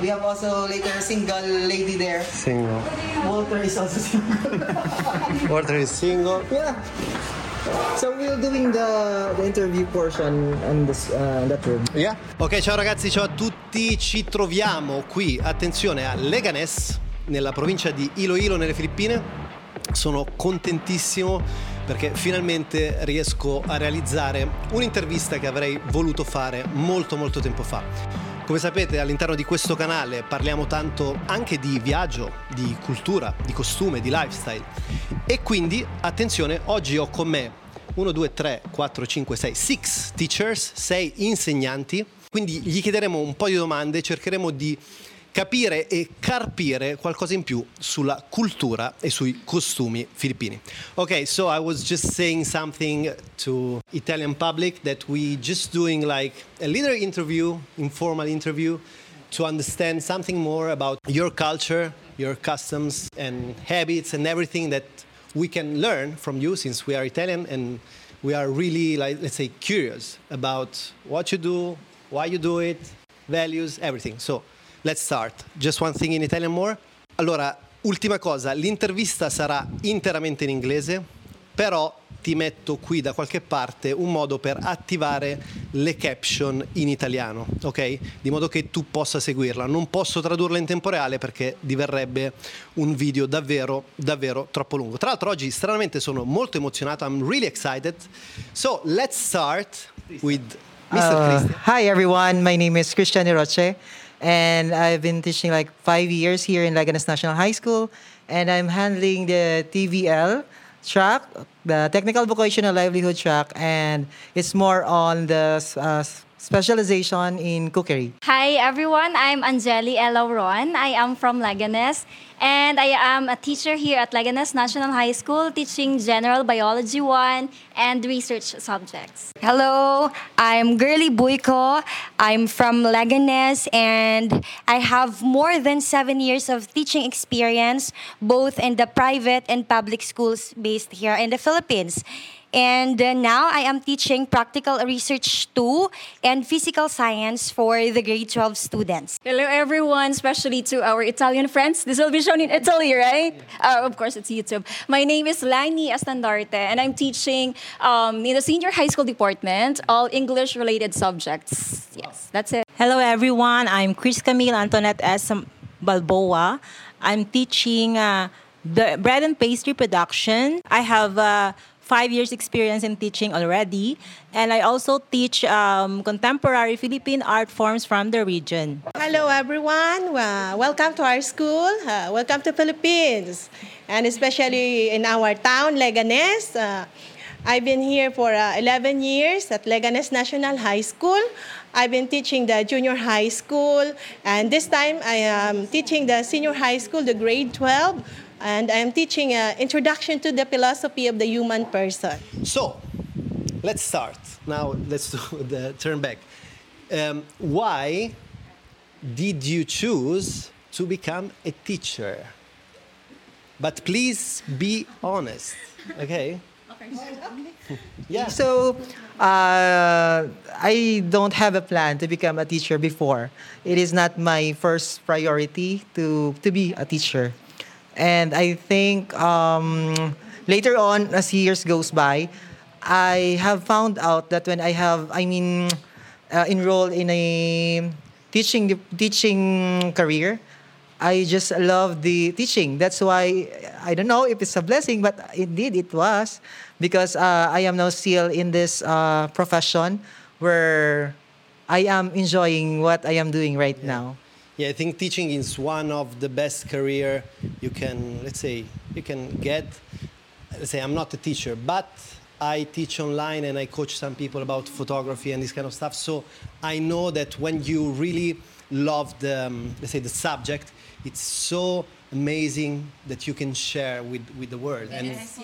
we have also later a single lady there. Single. Walter is also single. Walter is single. yeah. So we're doing the, the interview portion on this uh, that room. Yeah. Ok, ciao ragazzi, ciao a tutti. Ci troviamo qui, attenzione, a Leganes, nella provincia di Iloilo, nelle Filippine. Sono contentissimo perché finalmente riesco a realizzare un'intervista che avrei voluto fare molto molto tempo fa. Come sapete all'interno di questo canale parliamo tanto anche di viaggio, di cultura, di costume, di lifestyle. E quindi, attenzione, oggi ho con me 1, 2, 3, 4, 5, 6, 6 teachers, 6 insegnanti. Quindi gli chiederemo un po' di domande, cercheremo di capire e carpire qualcosa in più sulla cultura e sui costumi filippini. Ok, so I was just saying something to Italian public that we just doing like a little interview, informal interview to understand something more about your culture, your customs and habits and everything that we can learn from you since we are Italian and we are really like let's say curious about what you do, why you do it, values, everything. So Let's start. Just one thing in Italian more. Allora, ultima cosa, l'intervista sarà interamente in inglese, però ti metto qui da qualche parte un modo per attivare le caption in italiano, ok? Di modo che tu possa seguirla. Non posso tradurla in tempo reale perché diverrebbe un video davvero, davvero troppo lungo. Tra l'altro oggi stranamente sono molto emozionato, I'm really excited. So let's start with Mr. Uh, Christian. hi everyone, my name is Christian Roche. And I've been teaching like five years here in Leganes National High School, and I'm handling the TVL track, the Technical Vocational Livelihood track, and it's more on the uh, specialization in cookery. Hi everyone, I'm Angeli Elauron. I am from Leganes and I am a teacher here at Leganes National High School teaching General Biology 1 and research subjects. Hello, I'm Girly Buiko. I'm from Leganes and I have more than seven years of teaching experience both in the private and public schools based here in the Philippines. And uh, now I am teaching practical research 2 and physical science for the grade 12 students. Hello everyone, especially to our Italian friends. This will be shown in Italy, right? Uh, of course, it's YouTube. My name is Lani Estandarte and I'm teaching um, in the senior high school department all English related subjects. Yes, that's it. Hello everyone, I'm Chris Camille Antoinette S. Balboa. I'm teaching uh, the bread and pastry production. I have uh, five years experience in teaching already. And I also teach um, contemporary Philippine art forms from the region. Hello, everyone. Welcome to our school. Uh, welcome to Philippines. And especially in our town, Leganes. Uh, I've been here for uh, 11 years at Leganes National High School. I've been teaching the junior high school, and this time I am teaching the senior high school, the grade 12 and I'm teaching an introduction to the philosophy of the human person. So, let's start. Now, let's do the turn back. Um, why did you choose to become a teacher? But please be honest, okay? yeah. So, uh, I don't have a plan to become a teacher before. It is not my first priority to, to be a teacher. And I think um, later on, as years goes by, I have found out that when I have, I mean, uh, enrolled in a teaching teaching career, I just love the teaching. That's why I don't know if it's a blessing, but indeed it was, because uh, I am now still in this uh, profession where I am enjoying what I am doing right yeah. now. Yeah, I think teaching is one of the best career you can, let's say, you can get. Let's say I'm not a teacher, but I teach online and I coach some people about photography and this kind of stuff. So I know that when you really love the, um, let's say, the subject, it's so amazing that you can share with, with the world. And, yes.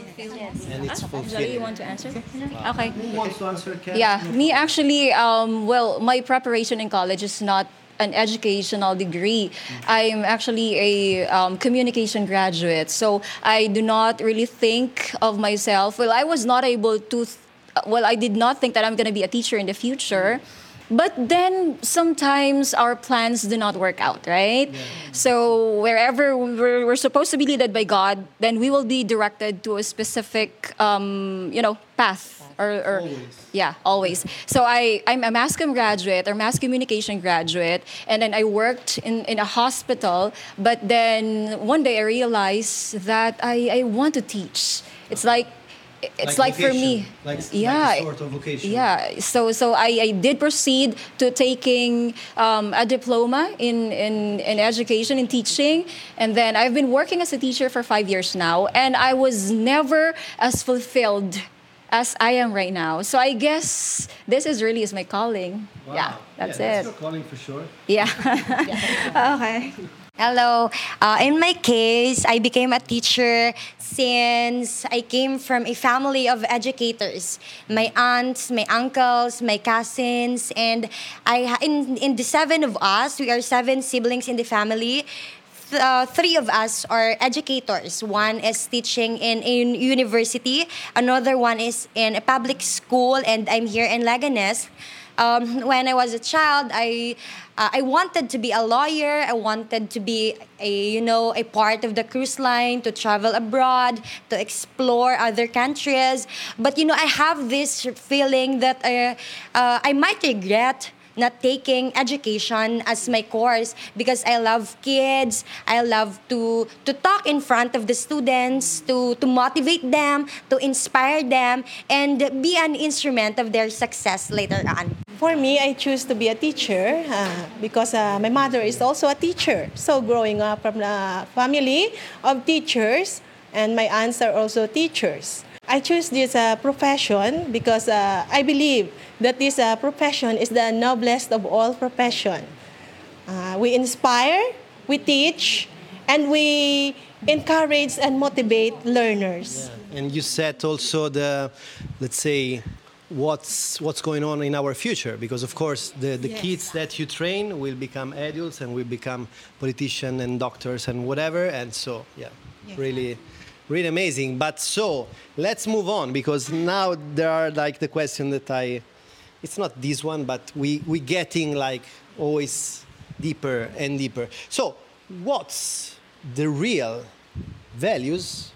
and it's fulfilling. Angela, you want to answer? Wow. Okay. Who wants to answer, Kat? Yeah, me actually, um, well, my preparation in college is not an educational degree. I'm actually a um, communication graduate, so I do not really think of myself. Well, I was not able to. Well, I did not think that I'm going to be a teacher in the future. But then sometimes our plans do not work out, right? So wherever we're, we're supposed to be led by God, then we will be directed to a specific, um, you know, path. Or, or Always. yeah, always. So I, I'm a mass comm graduate or mass communication graduate, and then I worked in, in a hospital. But then one day I realized that I, I want to teach. It's like it's Like like, for me like- like yeah sort of vocation. yeah so so I, I did proceed to taking um, a diploma in, in in education and teaching and then I've been working as a teacher for five years now and I was never as fulfilled as I am right now so I guess this is really is my calling yeah that's it calling for sure. yeah Okay. Hello. Uh, in my case, I became a teacher since I came from a family of educators. My aunts, my uncles, my cousins, and I in in the seven of us, we are seven siblings in the family. Uh, three of us are educators. One is teaching in a university. Another one is in a public school, and I'm here in Leganes um, when I was a child, I uh, I wanted to be a lawyer. I wanted to be a you know a part of the cruise line to travel abroad to explore other countries. But you know I have this feeling that uh, uh, I might regret not taking education as my course because I love kids. I love to to talk in front of the students, to to motivate them, to inspire them, and be an instrument of their success later on. For me, I choose to be a teacher uh, because uh, my mother is also a teacher. So growing up from a family of teachers, and my aunts are also teachers. I choose this uh, profession because uh, I believe that this uh, profession is the noblest of all profession. Uh, we inspire, we teach, and we encourage and motivate learners. And you set also the, let's say, what's what's going on in our future because of course the, the Yes. kids that you train will become adults and will become politicians and doctors and whatever and so yeah really really amazing but so let's move on because now there are like the question that i it's not this one but we we getting like always deeper and deeper so what's the real values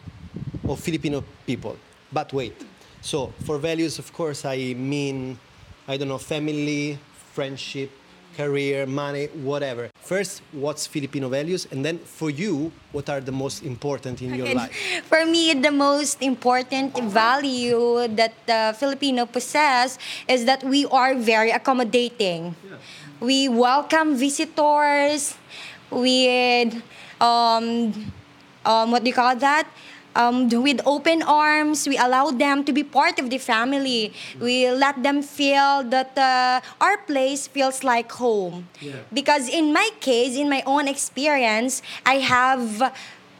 of Filipino people. But wait. So for values, of course, I mean, I don't know, family, friendship, career, money, whatever. First, what's Filipino values, and then for you, what are the most important in your life? For me, the most important value that the Filipino possess is that we are very accommodating. We welcome visitors with um, um, what do you call that? Um, with open arms, we allow them to be part of the family. We let them feel that uh, our place feels like home. Yeah. Because in my case, in my own experience, I have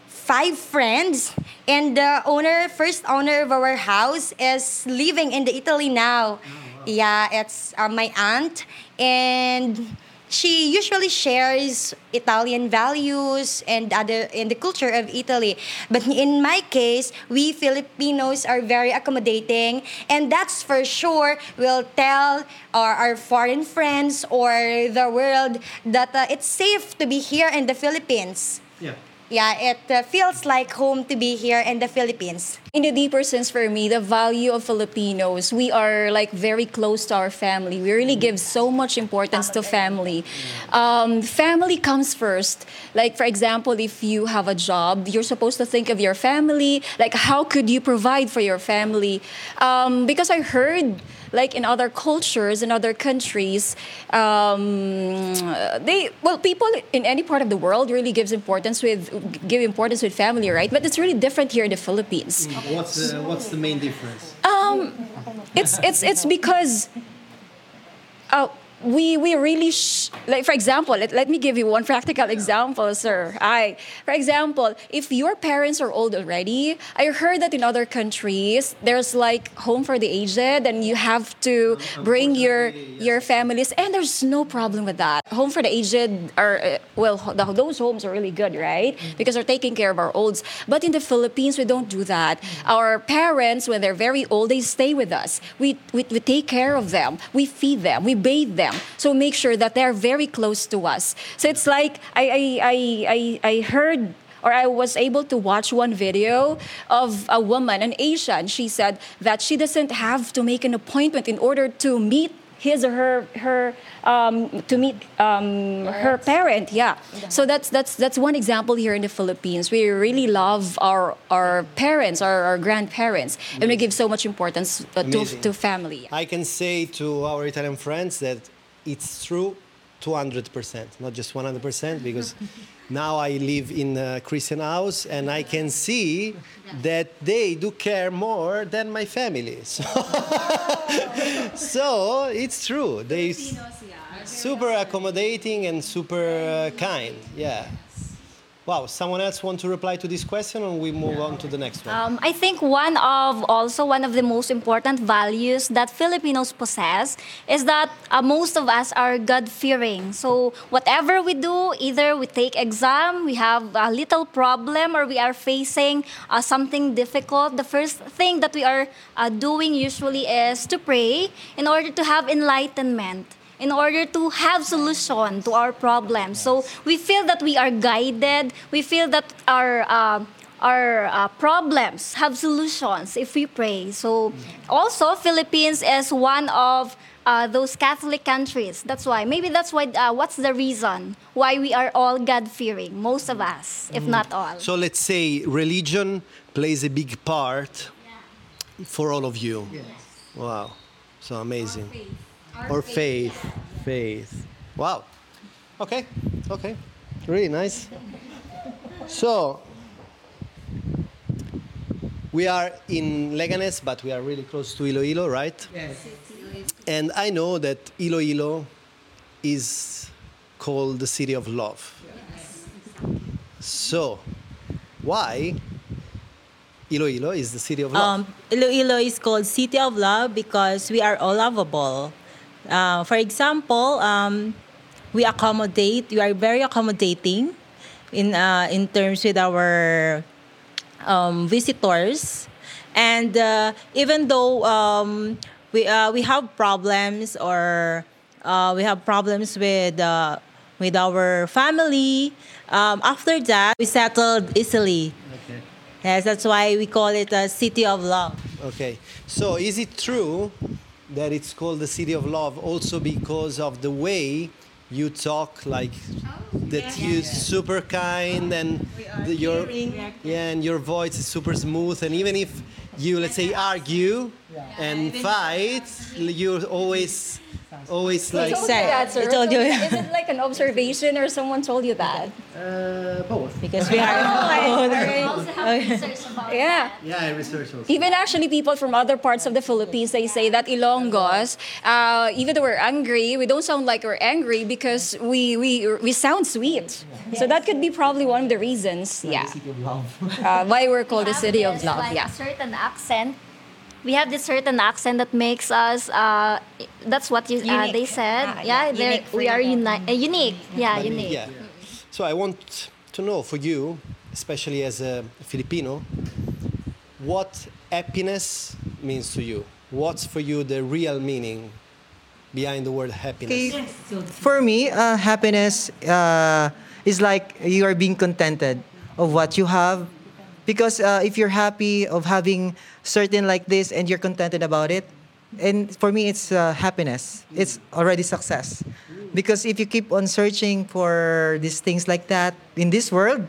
five friends and the owner first owner of our house is living in the italy now yeah it's uh, my aunt and she usually shares italian values and other in the culture of italy but in my case we filipinos are very accommodating and that's for sure We'll tell our, our foreign friends or the world that uh, it's safe to be here in the philippines Yeah. Yeah, it uh, feels like home to be here in the Philippines. in a deeper sense for me the value of filipinos we are like very close to our family. We really give so much importance to family. Um, family comes first. Like for example if you have a job you're supposed to think of your family. Like how could you provide for your family? Um, because i heard like in other cultures in other countries um, they well people in any part of the world really gives importance with give importance with family right but it's really different here in the philippines What's the, what's the main difference? it's it's it's because uh, we we really sh- like for example let, let me give you one practical example sir. I for example if your parents are old already i heard that in other countries there's like home for the aged and you have to bring your your families and there's no problem with that. Home for the aged are uh, well the, those homes are really good right? Because they're taking care of our olds. But in the philippines we don't do that. Our parents when they're very old they stay with us. We we, we take care of them. We feed them. We bathe them them. So make sure that they're very close to us. So it's like I I I I, I heard or I was able to watch one video of a woman, an Asian. She said that she doesn't have to make an appointment in order to meet his or her her um, to meet um, her parent. Yeah. So that's that's that's one example here in the Philippines. We really love our our parents, our, our grandparents, and we give so much importance uh, to to family. I can say to our Italian friends that it's true 200%, not just 100%, because now I live in a Christian house and I can see that they do care more than my family. So, so it's true. They super accommodating and super uh, kind. Yeah. Wow. Someone else want to reply to this question, or we move on to the next one? Um, I think one of also one of the most important values that Filipinos possess is that uh, most of us are God fearing. So whatever we do, either we take exam, we have a little problem, or we are facing uh, something difficult. The first thing that we are uh, doing usually is to pray in order to have enlightenment in order to have solution to our problems. So we feel that we are guided. We feel that our uh, our uh, problems have solutions if we pray. So also Philippines is one of uh, those Catholic countries. That's why maybe that's why. Uh, what's the reason why we are all God fearing? Most of us, if not all. So let's say religion plays a big part for all of you. Wow. So amazing. Or faith. Faith. Wow. Okay. Okay. Really nice. So we are in Leganes, but we are really close to Iloilo, right? Yes. And I know that Iloilo is called the city of love. Yes. So, why Iloilo is the city of love? Um, Iloilo is called City of Love because we are all lovable. Uh, for example, um, we accommodate. We are very accommodating in uh, in terms with our um, visitors, and uh, even though um, we uh, we have problems or uh, we have problems with uh, with our family, um, after that we settled easily. okay. Yes, that's why we call it a city of love. Okay. So, is it true that it's called the city of love also because of the way you talk like that you're super kind and the, your yeah and your voice is super smooth. And even if you let's say argue and fight you're always always like Told you that, sir. I told you. Is it like an observation or someone told you that? uh, both Because we are Yeah. yeah I research also Even actually, people from other parts of the Philippines, they say that Ilonggos, uh, even though we're angry, we don't sound like we're angry because we we we sound sweet. So that could be probably one of the reasons, yeah, uh, why we're called the city of This, love. like, Yeah. a certain accent. We have this certain accent that makes us. Uh, that's what you, uh, they said. Ah, yeah, yeah. Unique we are uni- uh, unique. Yeah, unique. yeah so I want to know for you especially as a Filipino what happiness means to you what's for you the real meaning behind the word happiness Okay, for me, uh, happiness uh, is like you are being contented of what you have. Because uh, if you're happy of having certain like this and you're contented about it, and for me, it's uh, happiness. It's already success. Because if you keep on searching for these things like that in this world,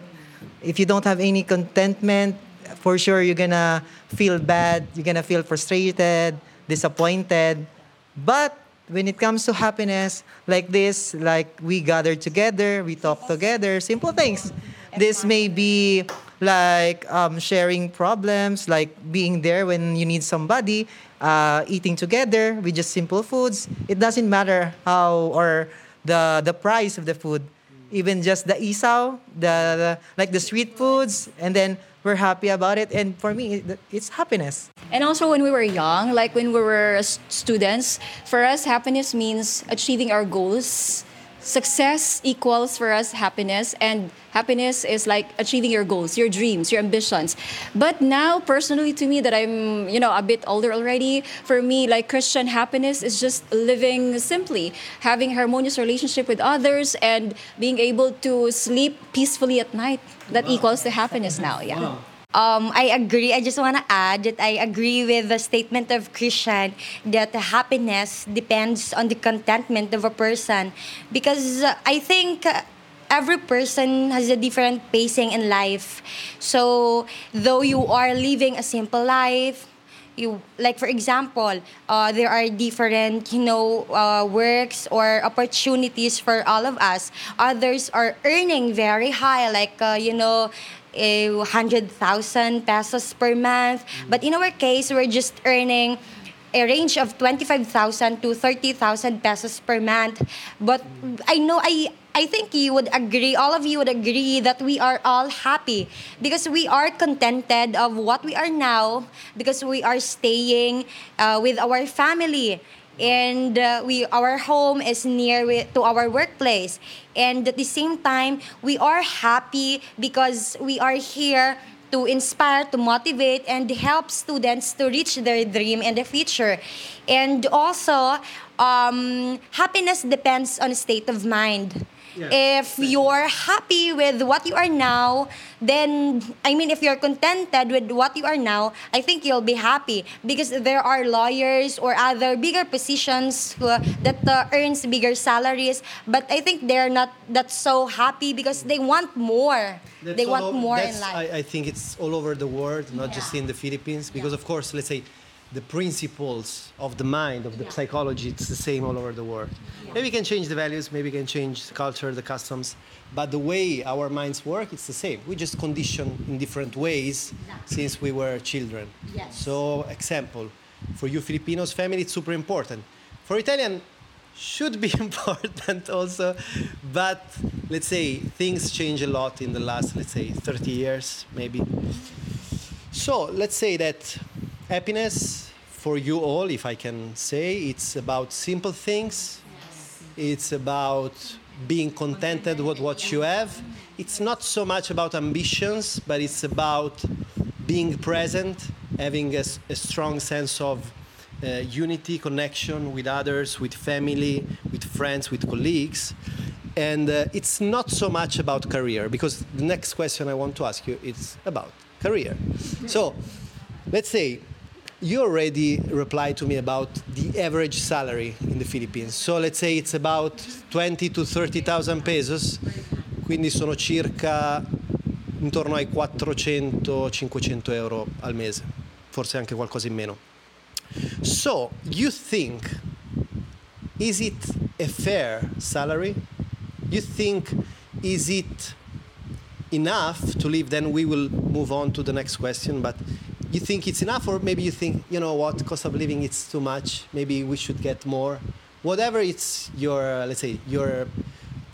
if you don't have any contentment, for sure you're gonna feel bad, you're gonna feel frustrated, disappointed. But when it comes to happiness, like this, like we gather together, we talk together, simple things. This may be like um, sharing problems, like being there when you need somebody, uh, eating together with just simple foods. It doesn't matter how or the the price of the food even just the isaw, the, the like the street foods, and then we're happy about it. And for me, it's happiness. And also, when we were young, like when we were students, for us, happiness means achieving our goals success equals for us happiness and happiness is like achieving your goals your dreams your ambitions. But now personally to me that i'm you know a bit older already for me like christian happiness is just living simply having harmonious relationship with others and being able to sleep peacefully at night. That equals the happiness now yeah Um, I agree. I just want to add that I agree with the statement of Christian that happiness depends on the contentment of a person because uh, I think uh, every person has a different pacing in life. So, though you are living a simple life, you like for example uh, there are different you know uh, works or opportunities for all of us others are earning very high like uh, you know a 100,000 pesos per month. But in our case we're just earning a range of 25,000 to 30,000 pesos per month. But i know i I think you would agree, all of you would agree that we are all happy because we are contented of what we are now because we are staying uh, with our family and uh, we our home is near to our workplace and at the same time we are happy because we are here to inspire, to motivate, and help students to reach their dream in the future. And also, um, happiness depends on state of mind. If you're happy with what you are now, then I mean, if you're contented with what you are now, I think you'll be happy. Because there are lawyers or other bigger positions uh, that uh, earns bigger salaries, but I think they're not that so happy because they want more. That's they want o- more in life. I, I think it's all over the world, not just in the Philippines, because of course, let's say the principles of the mind, of the psychology, it's the same all over the world. Maybe we can change the values, maybe we can change the culture, the customs, but the way our minds work, it's the same. We just condition in different ways since we were children. Yes. So, example, for you Filipinos, family, it's super important. For Italian, should be important also, but let's say things change a lot in the last, let's say, 30 years, maybe. So let's say that happiness for you all, if I can say, it's about simple things. It's about being contented with what you have. It's not so much about ambitions, but it's about being present, having a strong sense of uh, unity, connection with others, with family, with friends, with colleagues. And uh, it's not so much about career, because the next question I want to ask you is about career. So let's say you already replied to me about the average salary in the Philippines. So let's say it's about 20 to 30,000 pesos, quindi sono circa intorno ai 400-500 euro al mese, forse anche qualcosa in meno. So you think, is it a fair salary? You think, is it enough to live, then we will move on to the next question. But you think it's enough, or maybe you think, you know what, cost of living it's too much. Maybe we should get more. Whatever it's your, let's say, your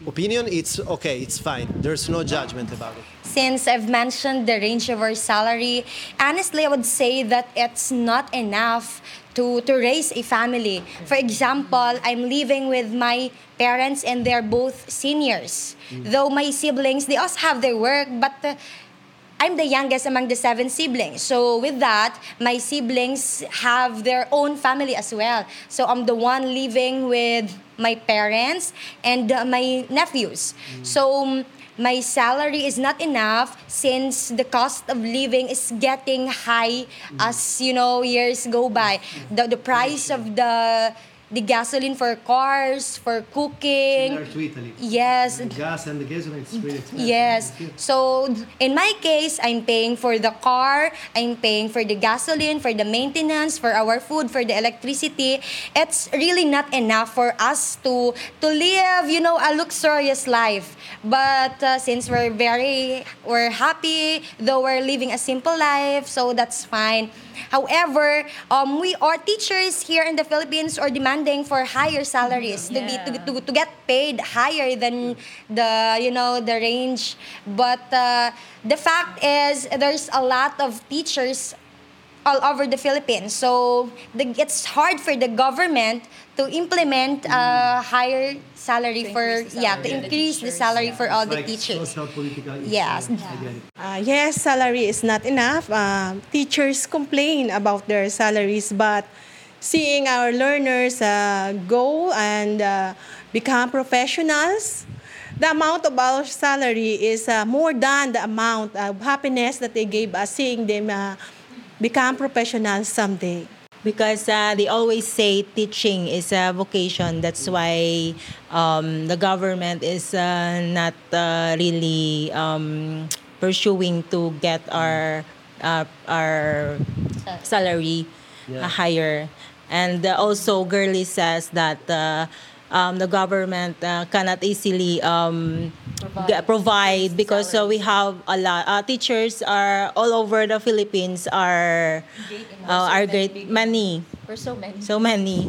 opinion, it's okay, it's fine. There's no judgment about it. Since I've mentioned the range of our salary, honestly, I would say that it's not enough to, to raise a family. For example, I'm living with my parents and they're both seniors. Though my siblings, they also have their work, but uh, I'm the youngest among the seven siblings. So with that, my siblings have their own family as well. So I'm the one living with my parents and uh, my nephews. So um, my salary is not enough since the cost of living is getting high as you know years go by. The the price of the the gasoline for cars, for cooking. to Italy. Yes, gas and the gasoline is really expensive. Yes. So in my case, I'm paying for the car, I'm paying for the gasoline, for the maintenance, for our food, for the electricity. It's really not enough for us to to live, you know, a luxurious life. But uh, since we're very we're happy, though we're living a simple life, so that's fine. However, um, we are teachers here in the Philippines are demanding for higher salaries to be to, to, to get paid higher than the you know the range. But uh, the fact is, there's a lot of teachers all over the Philippines. So the, it's hard for the government to implement a higher salary for yeah to increase the salary for all the teachers. Yes. Uh, yes, salary is not enough. Uh, teachers complain about their salaries, but seeing our learners uh, go and uh, become professionals, the amount of our salary is uh, more than the amount of happiness that they gave us seeing them uh, become professionals someday. Because uh, they always say teaching is a vocation. That's why um, the government is uh, not uh, really um, pursuing to get our uh, our salary uh, higher. And uh, also, Girly says that. Um, the government uh, cannot easily um, provide, provide because uh, we have a lot uh, teachers are all over the Philippines are uh, are great many. We're so many. so many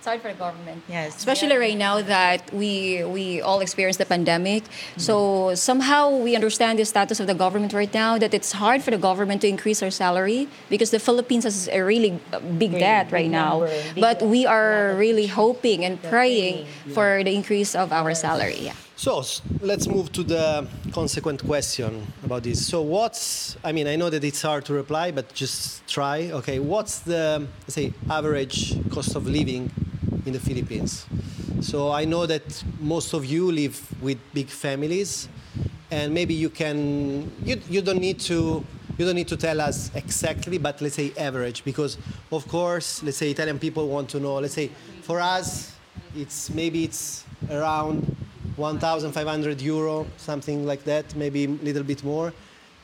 It's hard for the government. yes Especially right now that we we all experience the pandemic. Mm-hmm. So somehow we understand the status of the government right now that it's hard for the government to increase our salary because the Philippines has a really big debt right now. But we are really hoping and praying for the increase of our salary. Yeah. So let's move to the consequent question about this. So what's I mean I know that it's hard to reply, but just try. Okay, what's the let's say average cost of living in the Philippines? So I know that most of you live with big families, and maybe you can you, you don't need to you don't need to tell us exactly, but let's say average, because of course let's say Italian people want to know. Let's say for us, it's maybe it's around 1,500 euro, something like that, maybe a little bit more.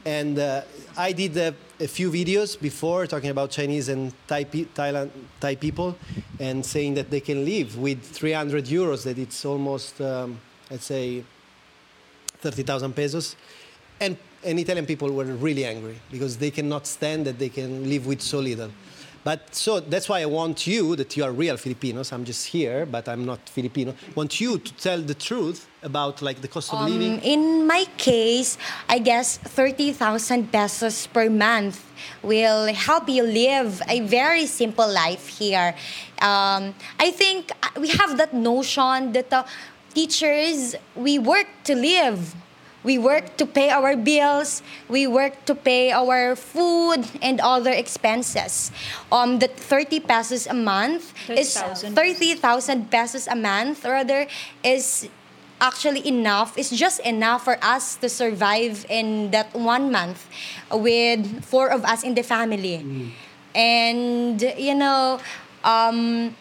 And uh, I did a, few videos before talking about Chinese and Thai, Thailand, Thai people and saying that they can live with 300 euros, that it's almost, um, let's say, 30,000 pesos. And, and Italian people were really angry because they cannot stand that they can live with so little. But so that's why I want you, that you are real Filipinos, I'm just here, but I'm not Filipino, want you to tell the truth about like the cost of living. Um, in my case, I guess 30,000 pesos per month will help you live a very simple life here. Um, I think we have that notion that uh, teachers, we work to live. We work to pay our bills. We work to pay our food and other expenses. Um, that 30 pesos a month is 30,000. 30,000 pesos a month rather is actually enough. It's just enough for us to survive in that one month with four of us in the family. And you know, um,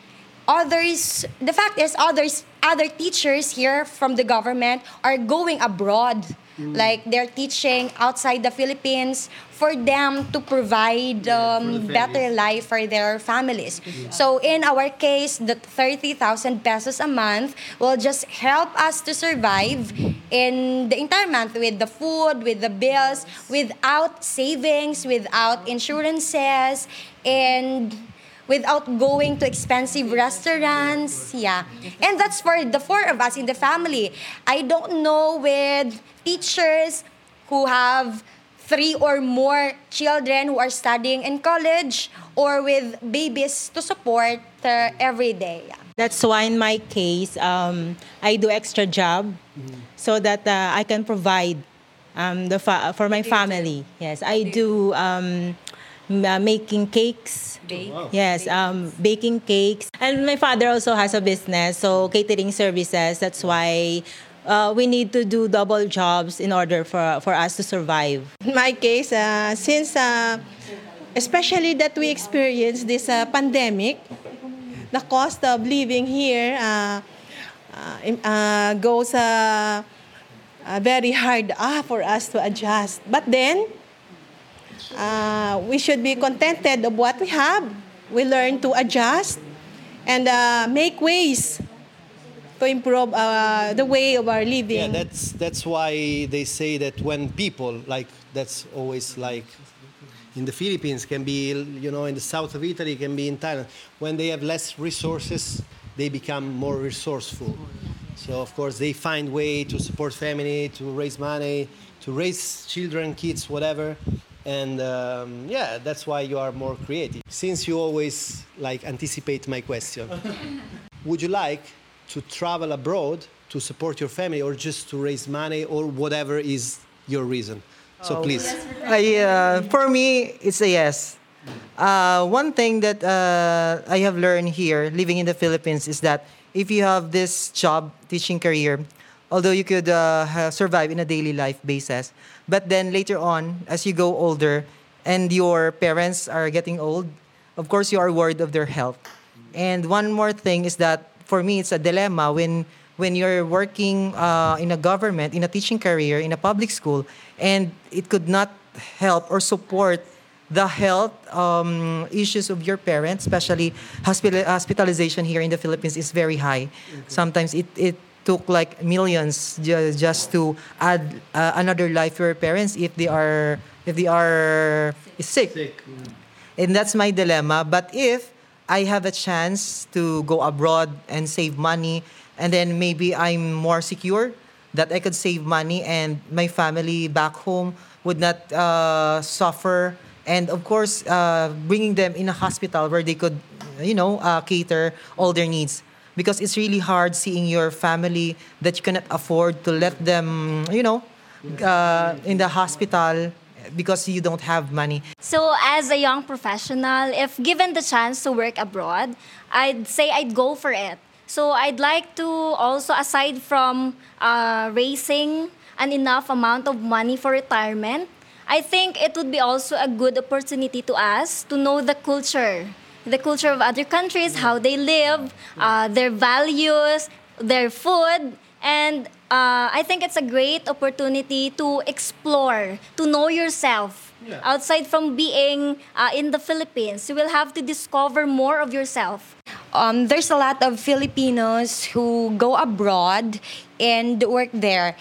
others the fact is others other teachers here from the government are going abroad. Like they're teaching outside the philippines for them to provide um, better life for their families. So in our case the 30000 pesos a month will just help us to survive in the entire month with the food with the bills without savings without insurances and without going to expensive restaurants. Yeah. And that's for the four of us in the family. I don't know with teachers who have three or more children who are studying in college or with babies to support uh, every day. Yeah. That's why in my case, um, I do extra job so that uh, I can provide um, the fa- for my family. Yes, I do um, m- uh, making cakes. Yes, um, baking cakes. And my father also has a business, so catering services. That's why uh, we need to do double jobs in order for, for us to survive. In my case, uh, since uh, especially that we experienced this uh, pandemic, the cost of living here uh, uh, uh, goes uh, uh, very hard uh, for us to adjust. But then, uh, we should be contented of what we have. We learn to adjust and uh, make ways to improve uh, the way of our living. Yeah, that's that's why they say that when people like that's always like in the Philippines can be you know in the south of Italy can be in Thailand when they have less resources they become more resourceful. So of course they find way to support family, to raise money, to raise children, kids, whatever. And um, yeah, that's why you are more creative. Since you always like anticipate my question, would you like to travel abroad to support your family, or just to raise money, or whatever is your reason? So please. I, uh, for me, it's a yes. Uh, one thing that uh, I have learned here, living in the Philippines, is that if you have this job, teaching career, although you could uh, survive in a daily life basis, but then later on, as you go older, and your parents are getting old, of course you are worried of their health. And one more thing is that for me, it's a dilemma when when you're working uh, in a government, in a teaching career, in a public school, and it could not help or support the health um, issues of your parents, especially hospital- hospitalization here in the Philippines, is very high. Sometimes it, it took like millions ju- just to add uh, another life to your parents if they are if they are sick. And that's my dilemma. But if I have a chance to go abroad and save money, and then maybe I'm more secure that I could save money and my family back home would not uh, suffer. And of course, uh, bringing them in a hospital where they could, you know, uh, cater all their needs. Because it's really hard seeing your family that you cannot afford to let them, you know, uh, in the hospital because you don't have money. So, as a young professional, if given the chance to work abroad, I'd say I'd go for it. So, I'd like to also, aside from uh, raising an enough amount of money for retirement, I think it would be also a good opportunity to us to know the culture, the culture of other countries, how they live, uh, their values, their food, and uh, I think it's a great opportunity to explore, to know yourself. Yeah. Outside from being uh, in the Philippines, you will have to discover more of yourself. um, there's a lot of Filipinos who go abroad and work there.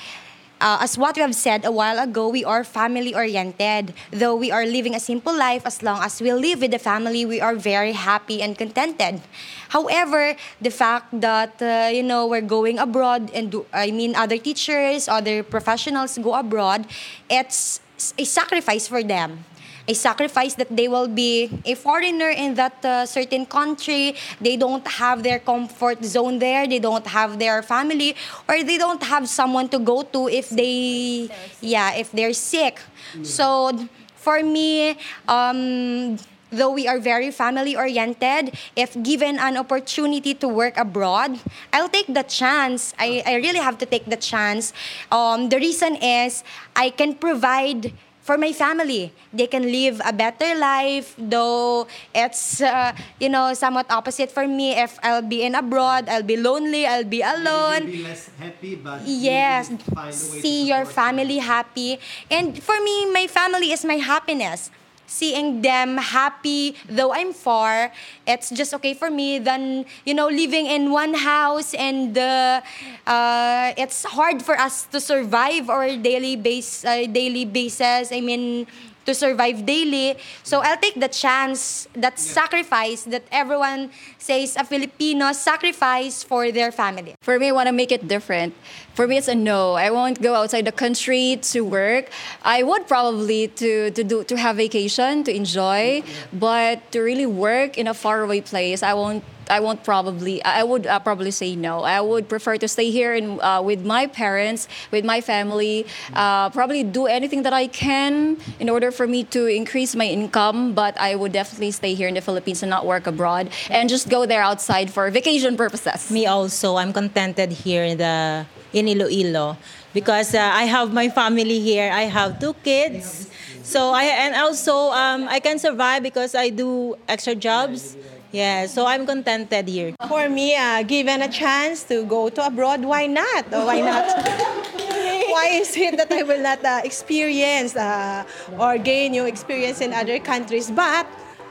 Uh, as what we have said a while ago, we are family oriented. Though we are living a simple life, as long as we live with the family, we are very happy and contented. However, the fact that uh, you know we're going abroad and do, I mean other teachers, other professionals go abroad, it's a sacrifice for them a sacrifice that they will be a foreigner in that uh, certain country. They don't have their comfort zone there. They don't have their family or they don't have someone to go to if they yeah if they're sick. So for me um though we are very family oriented if given an opportunity to work abroad i'll take the chance. I, I really have to take the chance. Um, the reason is i can provide for my family. They can live a better life, though it's, uh, you know, somewhat opposite for me. If I'll be in abroad, I'll be lonely, I'll be alone. less happy, but Yes, see your family happy. And for me, my family is my happiness. Seeing them happy, though I'm far, it's just okay for me than, you know, living in one house and uh, uh, it's hard for us to survive our daily base, uh, daily basis. I mean, to survive daily. So I'll take the chance, that sacrifice that everyone says a Filipino sacrifice for their family. For me, I want to make it different. For me, it's a no. I won't go outside the country to work. I would probably to, to do to have vacation to enjoy, but to really work in a faraway place, I won't. I won't probably. I would uh, probably say no. I would prefer to stay here in, uh, with my parents, with my family. Uh, probably do anything that I can in order for me to increase my income. But I would definitely stay here in the Philippines and not work abroad, and just go there outside for vacation purposes. Me also, I'm contented here in the in Iloilo because uh, I have my family here. I have two kids, so I and also um, I can survive because I do extra jobs. Yeah, so I'm contented here. For me, uh, given a chance to go to abroad, why not? Oh, why not? why is it that I will not uh, experience uh, or gain new experience in other countries? But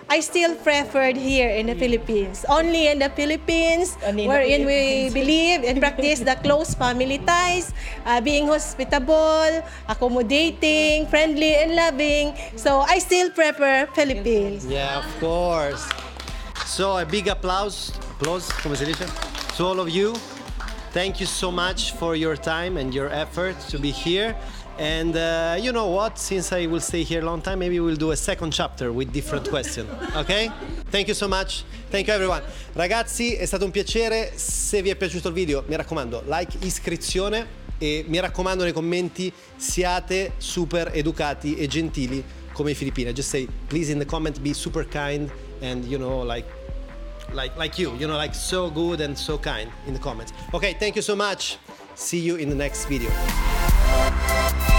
I still preferred here in the Philippines. Only in the Philippines, Only in the wherein we believe and practice the close family ties, uh, being hospitable, accommodating, friendly, and loving. So I still prefer Philippines. Yeah, of course. So a big applause, applause, come si dice, to all of you. Thank you so much for your time and your effort to be here. And uh, you know what? Since I will stay here a long time, maybe we'll do a second chapter with different questions. Okay? Thank you so much. Thank you everyone. Ragazzi, è stato un piacere. Se vi è piaciuto il video, mi raccomando, like, iscrizione e mi raccomando nei commenti siate super educati e gentili come i filippini. Just say please in the comment be super kind and you know like like like you, you know like so good and so kind in the comments. Okay, thank you so much. See you in the next video. Música